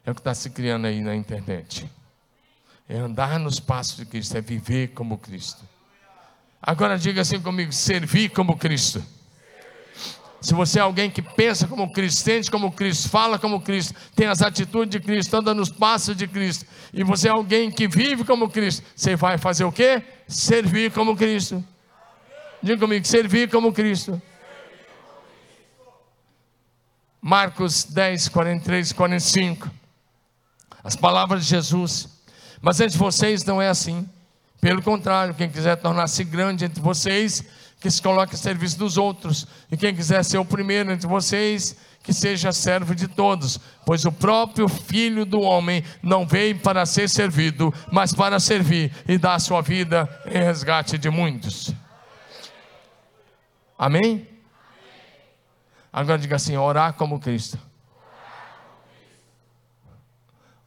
é o que está se criando aí na internet. É andar nos passos de Cristo, é viver como Cristo. Agora diga assim comigo: servir como Cristo. Se você é alguém que pensa como Cristo, sente como Cristo, fala como Cristo, tem as atitudes de Cristo, anda nos passos de Cristo, e você é alguém que vive como Cristo, você vai fazer o quê? Servir como Cristo. Diga comigo, servir como Cristo. Marcos 10, 43, 45. As palavras de Jesus. Mas entre vocês não é assim. Pelo contrário, quem quiser tornar-se grande entre vocês, que se coloque a serviço dos outros. E quem quiser ser o primeiro entre vocês, que seja servo de todos. Pois o próprio Filho do Homem não veio para ser servido, mas para servir e dar a sua vida em resgate de muitos. Amém? Agora diga assim: orar como Cristo.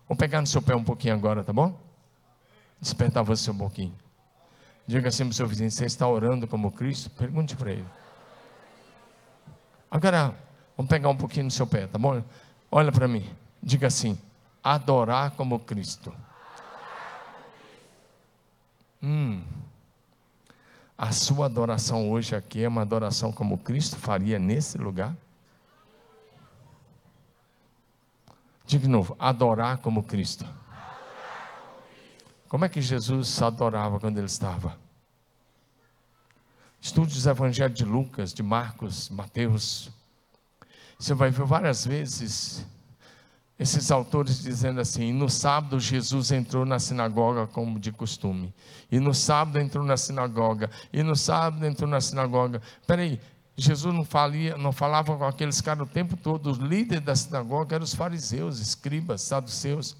Vou pegar no seu pé um pouquinho agora, tá bom? Despertar você um pouquinho. Diga assim para o seu vizinho: você está orando como Cristo? Pergunte para ele. Agora, vamos pegar um pouquinho no seu pé, tá bom? Olha para mim. Diga assim: adorar como Cristo. Hum. A sua adoração hoje aqui é uma adoração como Cristo faria nesse lugar? Diga de novo, adorar como Cristo. Como é que Jesus adorava quando ele estava? Estude os evangelhos de Lucas, de Marcos, Mateus. Você vai ver várias vezes esses autores dizendo assim: no sábado Jesus entrou na sinagoga como de costume, e no sábado entrou na sinagoga, e no sábado entrou na sinagoga. Peraí, Jesus não, falia, não falava com aqueles caras o tempo todo, os líderes da sinagoga eram os fariseus, escribas, saduceus.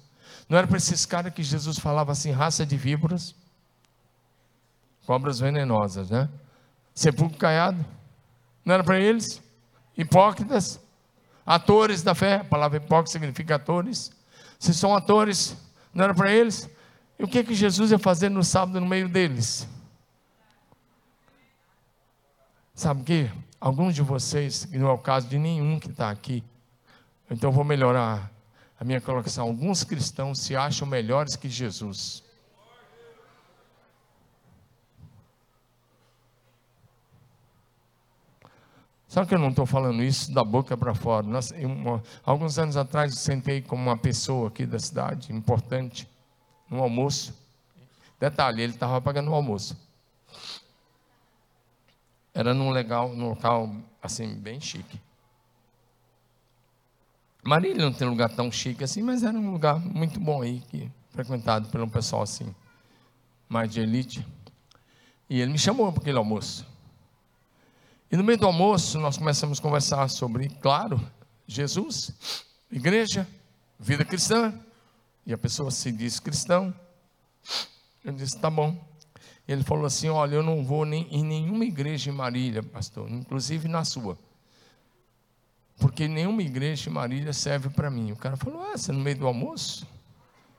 Não era para esses caras que Jesus falava assim, raça de víboras, cobras venenosas, né? Sepulcro caiado. Não era para eles? Hipócritas, atores da fé, a palavra hipócrita significa atores. Se são atores, não era para eles? E o que, que Jesus ia fazer no sábado no meio deles? Sabe o que? Alguns de vocês, que não é o caso de nenhum que está aqui, então vou melhorar a minha colocação. Alguns cristãos se acham melhores que Jesus. Só que eu não estou falando isso da boca para fora. Nós, alguns anos atrás eu sentei com uma pessoa aqui da cidade, importante, no almoço. Detalhe, ele estava pagando o almoço. Era num, legal, num local assim, bem chique. Marília não tem lugar tão chique assim, mas era um lugar muito bom aí, que, frequentado um pessoal assim, mais de elite. E ele me chamou para aquele almoço. E no meio do almoço, nós começamos a conversar sobre, claro, Jesus, igreja, vida cristã. E a pessoa se diz cristão. Eu disse, tá bom. Ele falou assim: Olha, eu não vou nem, em nenhuma igreja em Marília, pastor, inclusive na sua. Porque nenhuma igreja em Marília serve para mim. O cara falou: Ah, você no meio do almoço?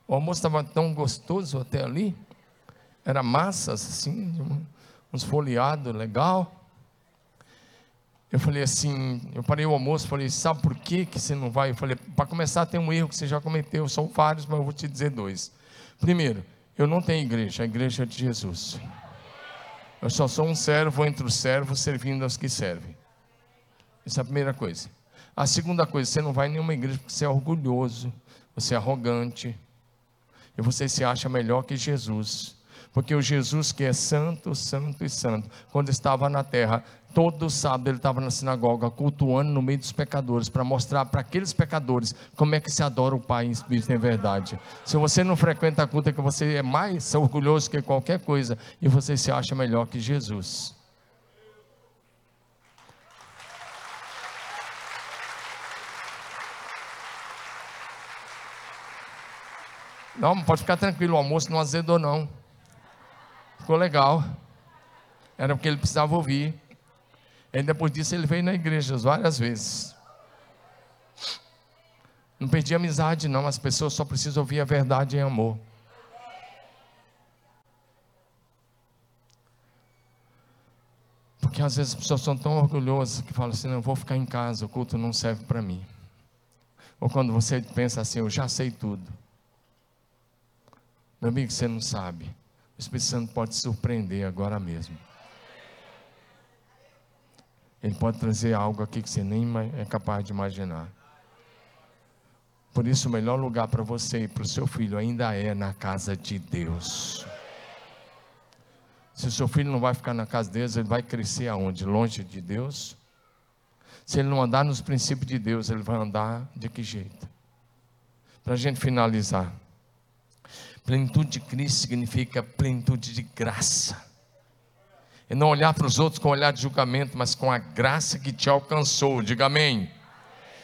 O almoço estava tão gostoso até ali. Era massas, assim, uns folheados legal. Eu falei assim, eu parei o almoço, falei, sabe por que, que você não vai? Eu falei, para começar tem um erro que você já cometeu, são vários, mas eu vou te dizer dois. Primeiro, eu não tenho igreja, a igreja é de Jesus. Eu só sou um servo entre os servos, servindo aos que servem. Essa é a primeira coisa. A segunda coisa, você não vai em nenhuma igreja porque você é orgulhoso, você é arrogante, e você se acha melhor que Jesus. Porque o Jesus que é santo, santo e santo, quando estava na terra, todo sábado ele estava na sinagoga, cultuando no meio dos pecadores, para mostrar para aqueles pecadores como é que se adora o Pai em espírito e em verdade. Se você não frequenta a culta, é que você é mais orgulhoso que qualquer coisa, e você se acha melhor que Jesus. Não, pode ficar tranquilo, o almoço não azedou não. Ficou legal. Era porque ele precisava ouvir. E depois disso ele veio na igreja várias vezes. Não perdi amizade, não. As pessoas só precisam ouvir a verdade em amor. Porque às vezes as pessoas são tão orgulhosas que falam assim: não, eu vou ficar em casa, o culto não serve para mim. Ou quando você pensa assim: eu já sei tudo. Meu amigo, você não sabe. O Espírito Santo pode surpreender agora mesmo. Ele pode trazer algo aqui que você nem é capaz de imaginar. Por isso, o melhor lugar para você e para o seu filho ainda é na casa de Deus. Se o seu filho não vai ficar na casa de Deus, ele vai crescer aonde? Longe de Deus? Se ele não andar nos princípios de Deus, ele vai andar de que jeito? Para a gente finalizar. Plenitude de Cristo significa plenitude de graça. E não olhar para os outros com olhar de julgamento, mas com a graça que te alcançou. Diga amém.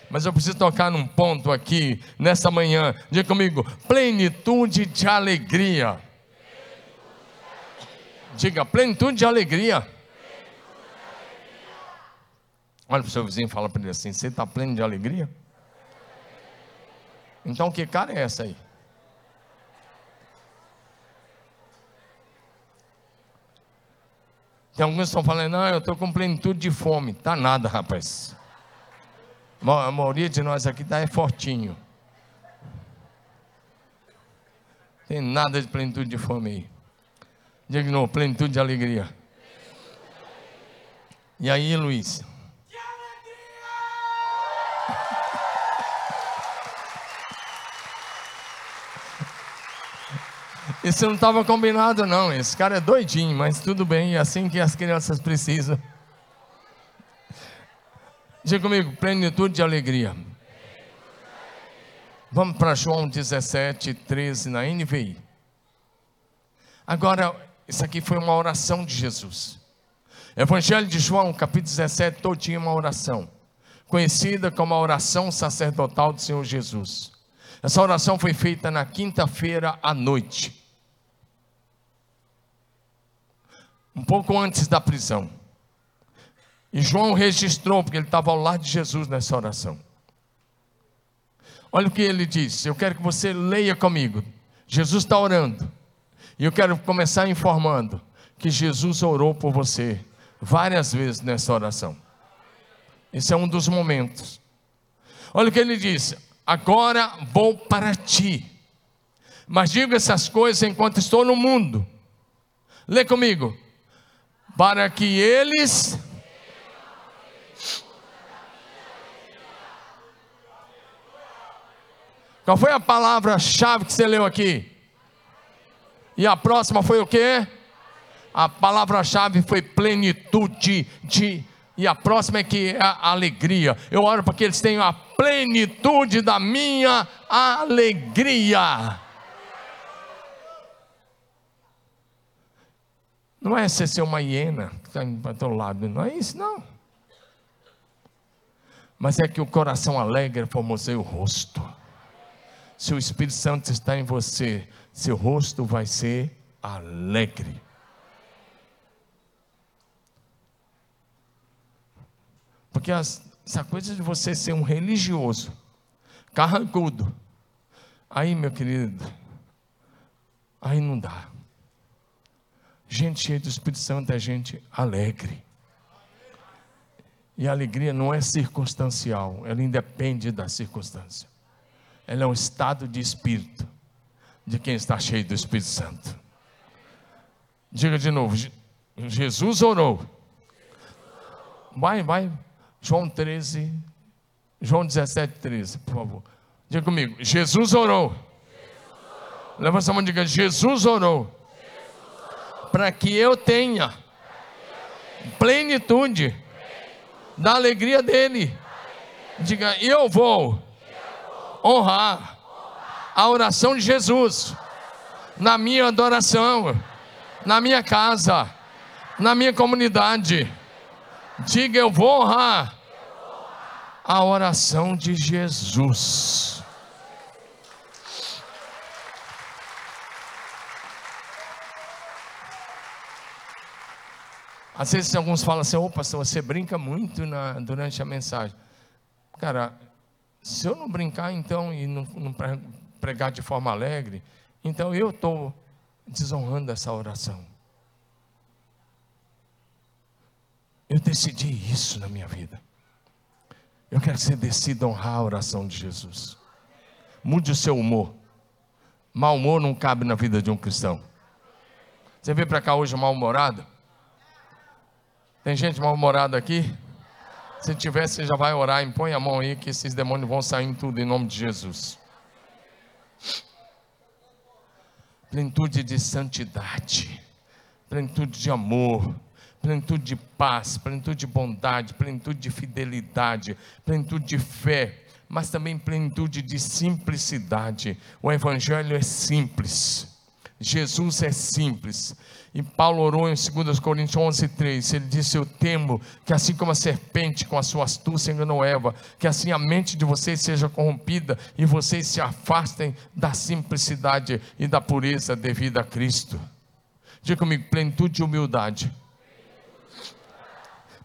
Mas eu preciso tocar num ponto aqui, nessa manhã. Diga comigo: plenitude de alegria. Diga, plenitude de alegria. Olha para o seu vizinho e fala para ele assim: Você está pleno de alegria? Então, que cara é essa aí? Tem alguns que estão falando, não, eu estou com plenitude de fome. Tá nada, rapaz. A maioria de nós aqui está é fortinho. Tem nada de plenitude de fome aí. Diga de novo, plenitude de alegria. E aí, Luiz? Isso não estava combinado, não. Esse cara é doidinho, mas tudo bem, é assim que as crianças precisam. Diga comigo, plenitude de alegria. Vamos para João 17, 13 na NVI. Agora, isso aqui foi uma oração de Jesus. Evangelho de João, capítulo 17, todo tinha uma oração, conhecida como a oração sacerdotal do Senhor Jesus. Essa oração foi feita na quinta-feira à noite, um pouco antes da prisão. E João registrou, porque ele estava ao lado de Jesus nessa oração. Olha o que ele disse, eu quero que você leia comigo. Jesus está orando, e eu quero começar informando que Jesus orou por você várias vezes nessa oração. Esse é um dos momentos. Olha o que ele disse: Agora vou para ti, mas digo essas coisas enquanto estou no mundo. Lê comigo. Para que eles Qual foi a palavra-chave que você leu aqui? E a próxima foi o quê? A palavra-chave foi plenitude de. E a próxima é que é a alegria. Eu oro para que eles tenham a plenitude da minha alegria. Não é você ser uma hiena que está para todo lado, não é isso, não. Mas é que o coração alegre formoseia o rosto. Se o Espírito Santo está em você, seu rosto vai ser alegre. Porque as, essa coisa de você ser um religioso, carrancudo, aí, meu querido, aí não dá. Gente cheia do Espírito Santo é gente alegre. E a alegria não é circunstancial, ela independe da circunstância ela é um estado de espírito de quem está cheio do Espírito Santo. Diga de novo: Jesus orou. Vai, vai. João 13, João 17, 13, por favor. Diga comigo: Jesus orou. Levanta a mão e diga: Jesus orou. Para que eu tenha plenitude da alegria dele. Diga: Eu vou honrar a oração de Jesus na minha adoração, na minha casa, na minha comunidade. Diga, eu vou honrar a oração de Jesus. Às vezes alguns falam assim, ô pastor, você brinca muito na, durante a mensagem. Cara, se eu não brincar então e não, não pregar de forma alegre, então eu estou desonrando essa oração. Eu decidi isso na minha vida. Eu quero que você decida honrar a oração de Jesus. Mude o seu humor. Mal humor não cabe na vida de um cristão. Você veio para cá hoje mal-humorado? Tem gente mal-humorada aqui? Se tiver, você já vai orar, impõe a mão aí que esses demônios vão sair em tudo em nome de Jesus. Plenitude de santidade, plenitude de amor, plenitude de paz, plenitude de bondade, plenitude de fidelidade, plenitude de fé, mas também plenitude de simplicidade. O Evangelho é simples. Jesus é simples. E Paulo orou em 2 Coríntios 11, 3. Ele disse: Eu temo que, assim como a serpente com a sua astúcia enganou Eva, que assim a mente de vocês seja corrompida e vocês se afastem da simplicidade e da pureza devida a Cristo. Diga comigo: plenitude de humildade,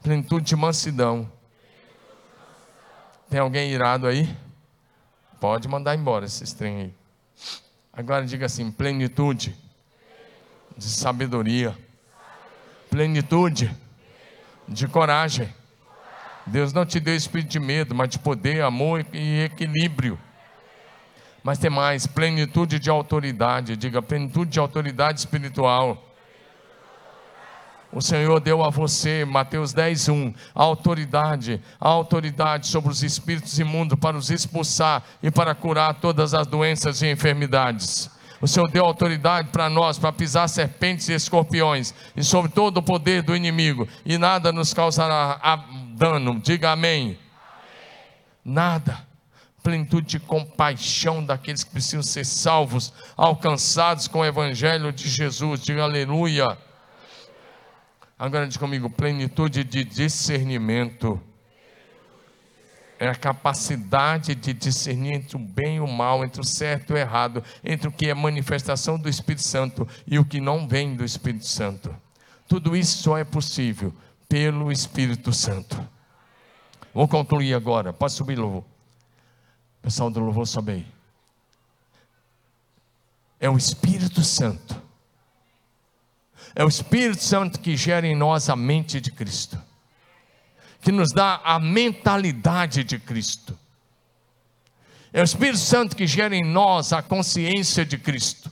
plenitude de mansidão. Tem alguém irado aí? Pode mandar embora esse trem aí. Agora diga assim: plenitude de sabedoria, plenitude de coragem. Deus não te deu espírito de medo, mas de poder, amor e equilíbrio. Mas tem mais, plenitude de autoridade. Diga, plenitude de autoridade espiritual. O Senhor deu a você, Mateus 10, 1, a autoridade, a autoridade sobre os espíritos imundos para os expulsar e para curar todas as doenças e enfermidades. O Senhor deu autoridade para nós, para pisar serpentes e escorpiões, e sobre todo o poder do inimigo, e nada nos causará dano. Diga amém. amém. Nada. Plenitude de compaixão daqueles que precisam ser salvos, alcançados com o Evangelho de Jesus. Diga aleluia. Agora diz comigo: plenitude de discernimento. É a capacidade de discernir entre o bem e o mal, entre o certo e o errado, entre o que é manifestação do Espírito Santo e o que não vem do Espírito Santo. Tudo isso só é possível pelo Espírito Santo. Vou concluir agora. Pode subir, louvor. Pessoal do louvor, sobe aí. É o Espírito Santo. É o Espírito Santo que gera em nós a mente de Cristo, que nos dá a mentalidade de Cristo. É o Espírito Santo que gera em nós a consciência de Cristo.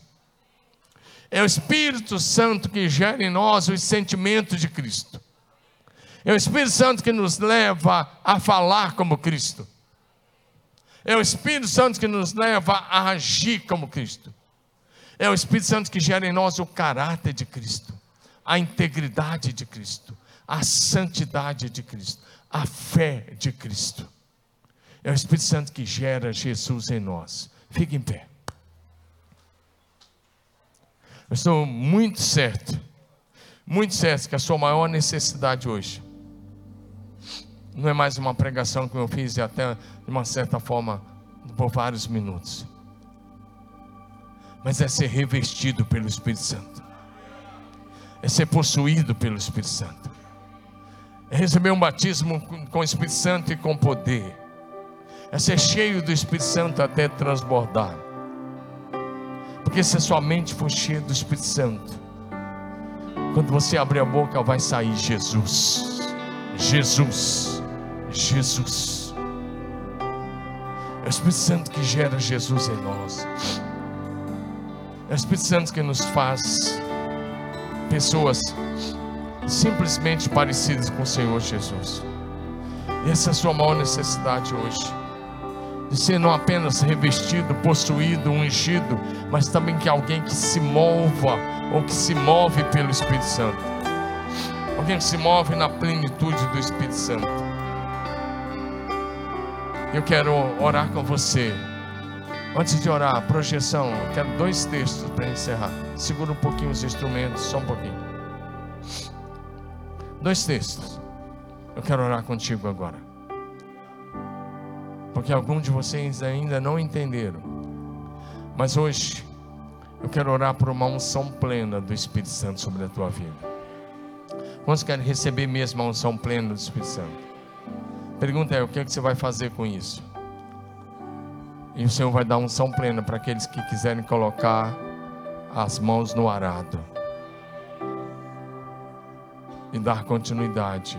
É o Espírito Santo que gera em nós os sentimentos de Cristo. É o Espírito Santo que nos leva a falar como Cristo. É o Espírito Santo que nos leva a agir como Cristo. É o Espírito Santo que gera em nós o caráter de Cristo, a integridade de Cristo, a santidade de Cristo, a fé de Cristo. É o Espírito Santo que gera Jesus em nós. Fique em pé. Eu estou muito certo, muito certo que a sua maior necessidade hoje não é mais uma pregação que eu fiz e até de uma certa forma por vários minutos mas é ser revestido pelo Espírito Santo, é ser possuído pelo Espírito Santo, é receber um batismo com o Espírito Santo e com poder, é ser cheio do Espírito Santo até transbordar, porque se a sua mente for cheia do Espírito Santo, quando você abrir a boca, vai sair Jesus, Jesus, Jesus. É o Espírito Santo que gera Jesus em nós. É o Espírito Santo que nos faz pessoas simplesmente parecidas com o Senhor Jesus. Essa é a sua maior necessidade hoje. De ser não apenas revestido, possuído, ungido, mas também que alguém que se mova ou que se move pelo Espírito Santo. Alguém que se move na plenitude do Espírito Santo. Eu quero orar com você. Antes de orar, projeção, eu quero dois textos para encerrar. Segura um pouquinho os instrumentos, só um pouquinho. Dois textos. Eu quero orar contigo agora. Porque alguns de vocês ainda não entenderam. Mas hoje eu quero orar por uma unção plena do Espírito Santo sobre a tua vida. Quantos querem receber mesmo a unção plena do Espírito Santo? Pergunta é: o que, é que você vai fazer com isso? E o Senhor vai dar unção plena para aqueles que quiserem colocar as mãos no arado e dar continuidade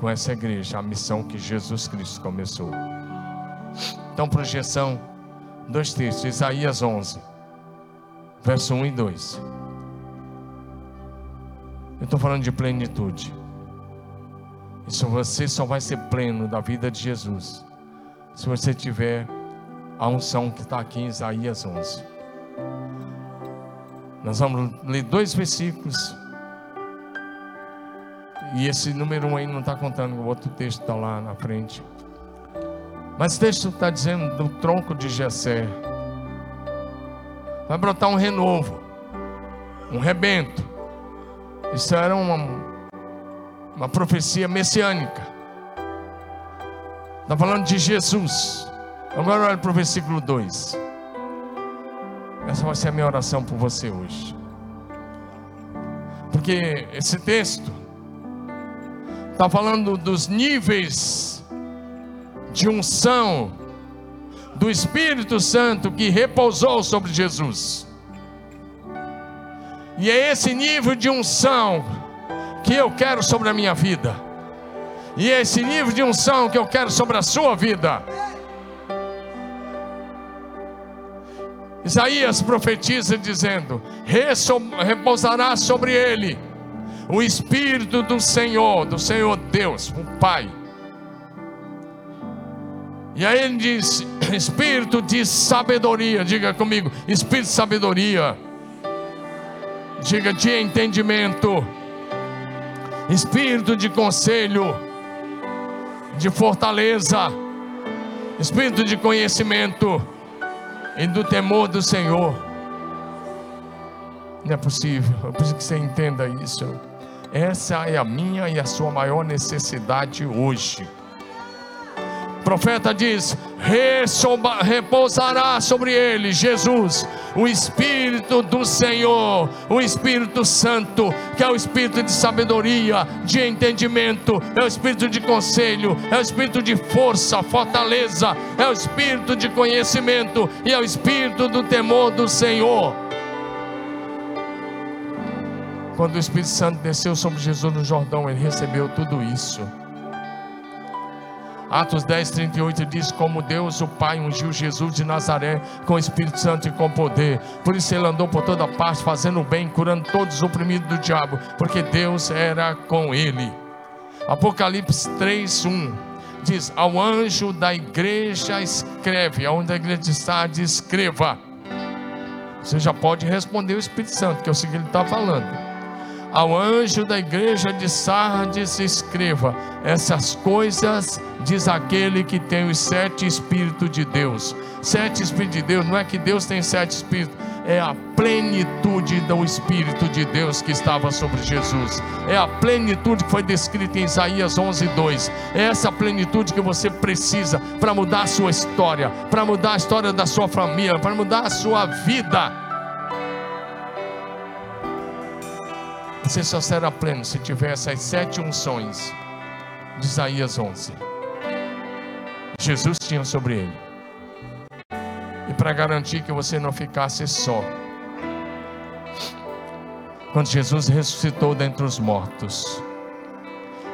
com essa igreja, a missão que Jesus Cristo começou. Então, projeção, dois textos, Isaías 11, verso 1 e 2. Eu estou falando de plenitude. Isso você só vai ser pleno da vida de Jesus se você tiver a unção que está aqui em Isaías 11. Nós vamos ler dois versículos. E esse número um aí não está contando, o outro texto está lá na frente. Mas o texto está dizendo do tronco de Jessé. Vai brotar um renovo, um rebento. Isso era uma, uma profecia messiânica. Está falando de Jesus. Agora olha para o versículo 2. Essa vai ser a minha oração por você hoje. Porque esse texto está falando dos níveis de unção do Espírito Santo que repousou sobre Jesus. E é esse nível de unção que eu quero sobre a minha vida. E é esse nível de unção que eu quero sobre a sua vida. Isaías profetiza dizendo: repousará sobre ele o Espírito do Senhor, do Senhor Deus, o Pai. E aí ele diz: Espírito de sabedoria, diga comigo, Espírito de sabedoria, diga de entendimento, Espírito de conselho, de fortaleza, Espírito de conhecimento e do temor do Senhor. Não é possível, é preciso que você entenda isso. Essa é a minha e a sua maior necessidade hoje. Profeta diz: repousará sobre ele, Jesus, o Espírito do Senhor, o Espírito Santo, que é o Espírito de sabedoria, de entendimento, é o Espírito de conselho, é o Espírito de força, fortaleza, é o Espírito de conhecimento e é o Espírito do temor do Senhor. Quando o Espírito Santo desceu sobre Jesus no Jordão, ele recebeu tudo isso. Atos 10, 38 diz: Como Deus, o Pai, ungiu Jesus de Nazaré com o Espírito Santo e com poder. Por isso ele andou por toda parte, fazendo o bem, curando todos os oprimidos do diabo, porque Deus era com ele. Apocalipse 3, 1 diz: Ao anjo da igreja escreve, aonde a igreja está, escreva. Você já pode responder o Espírito Santo, que é o que ele está falando ao anjo da igreja de Sardes, escreva: essas coisas diz aquele que tem os sete Espíritos de Deus. Sete Espíritos de Deus, não é que Deus tem sete Espíritos, é a plenitude do Espírito de Deus que estava sobre Jesus. É a plenitude que foi descrita em Isaías 11, 2. É essa plenitude que você precisa para mudar a sua história, para mudar a história da sua família, para mudar a sua vida. Você só será pleno se tiver essas sete unções de Isaías 11. Jesus tinha sobre ele. E para garantir que você não ficasse só. Quando Jesus ressuscitou dentre os mortos,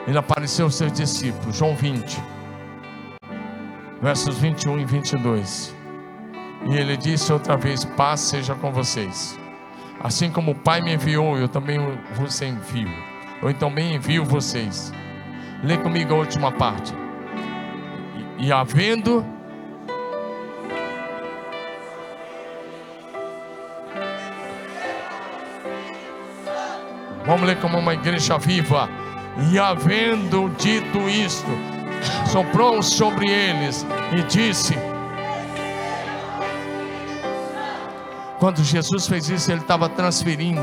ele apareceu aos seus discípulos, João 20, versos 21 e 22. E ele disse outra vez: Paz seja com vocês. Assim como o Pai me enviou, eu também vos envio. Eu também envio vocês. Lê comigo a última parte. E, e havendo Vamos ler como uma igreja viva. E havendo dito isto, soprou sobre eles e disse: Quando Jesus fez isso, ele estava transferindo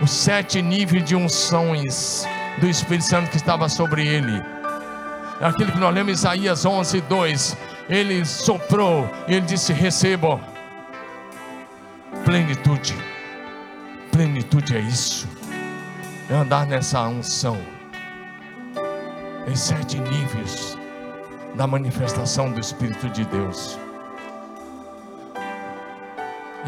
os sete níveis de unções do Espírito Santo que estava sobre ele. É aquilo que nós lemos em Isaías 11, 2. Ele soprou ele disse: Recebam plenitude. Plenitude é isso, é andar nessa unção, em sete níveis da manifestação do Espírito de Deus.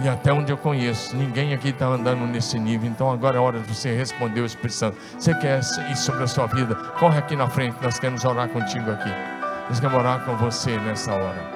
E até onde eu conheço, ninguém aqui está andando nesse nível. Então agora é hora de você responder o Espírito Santo. Você quer ir sobre a sua vida? Corre aqui na frente, nós queremos orar contigo aqui. Nós queremos orar com você nessa hora.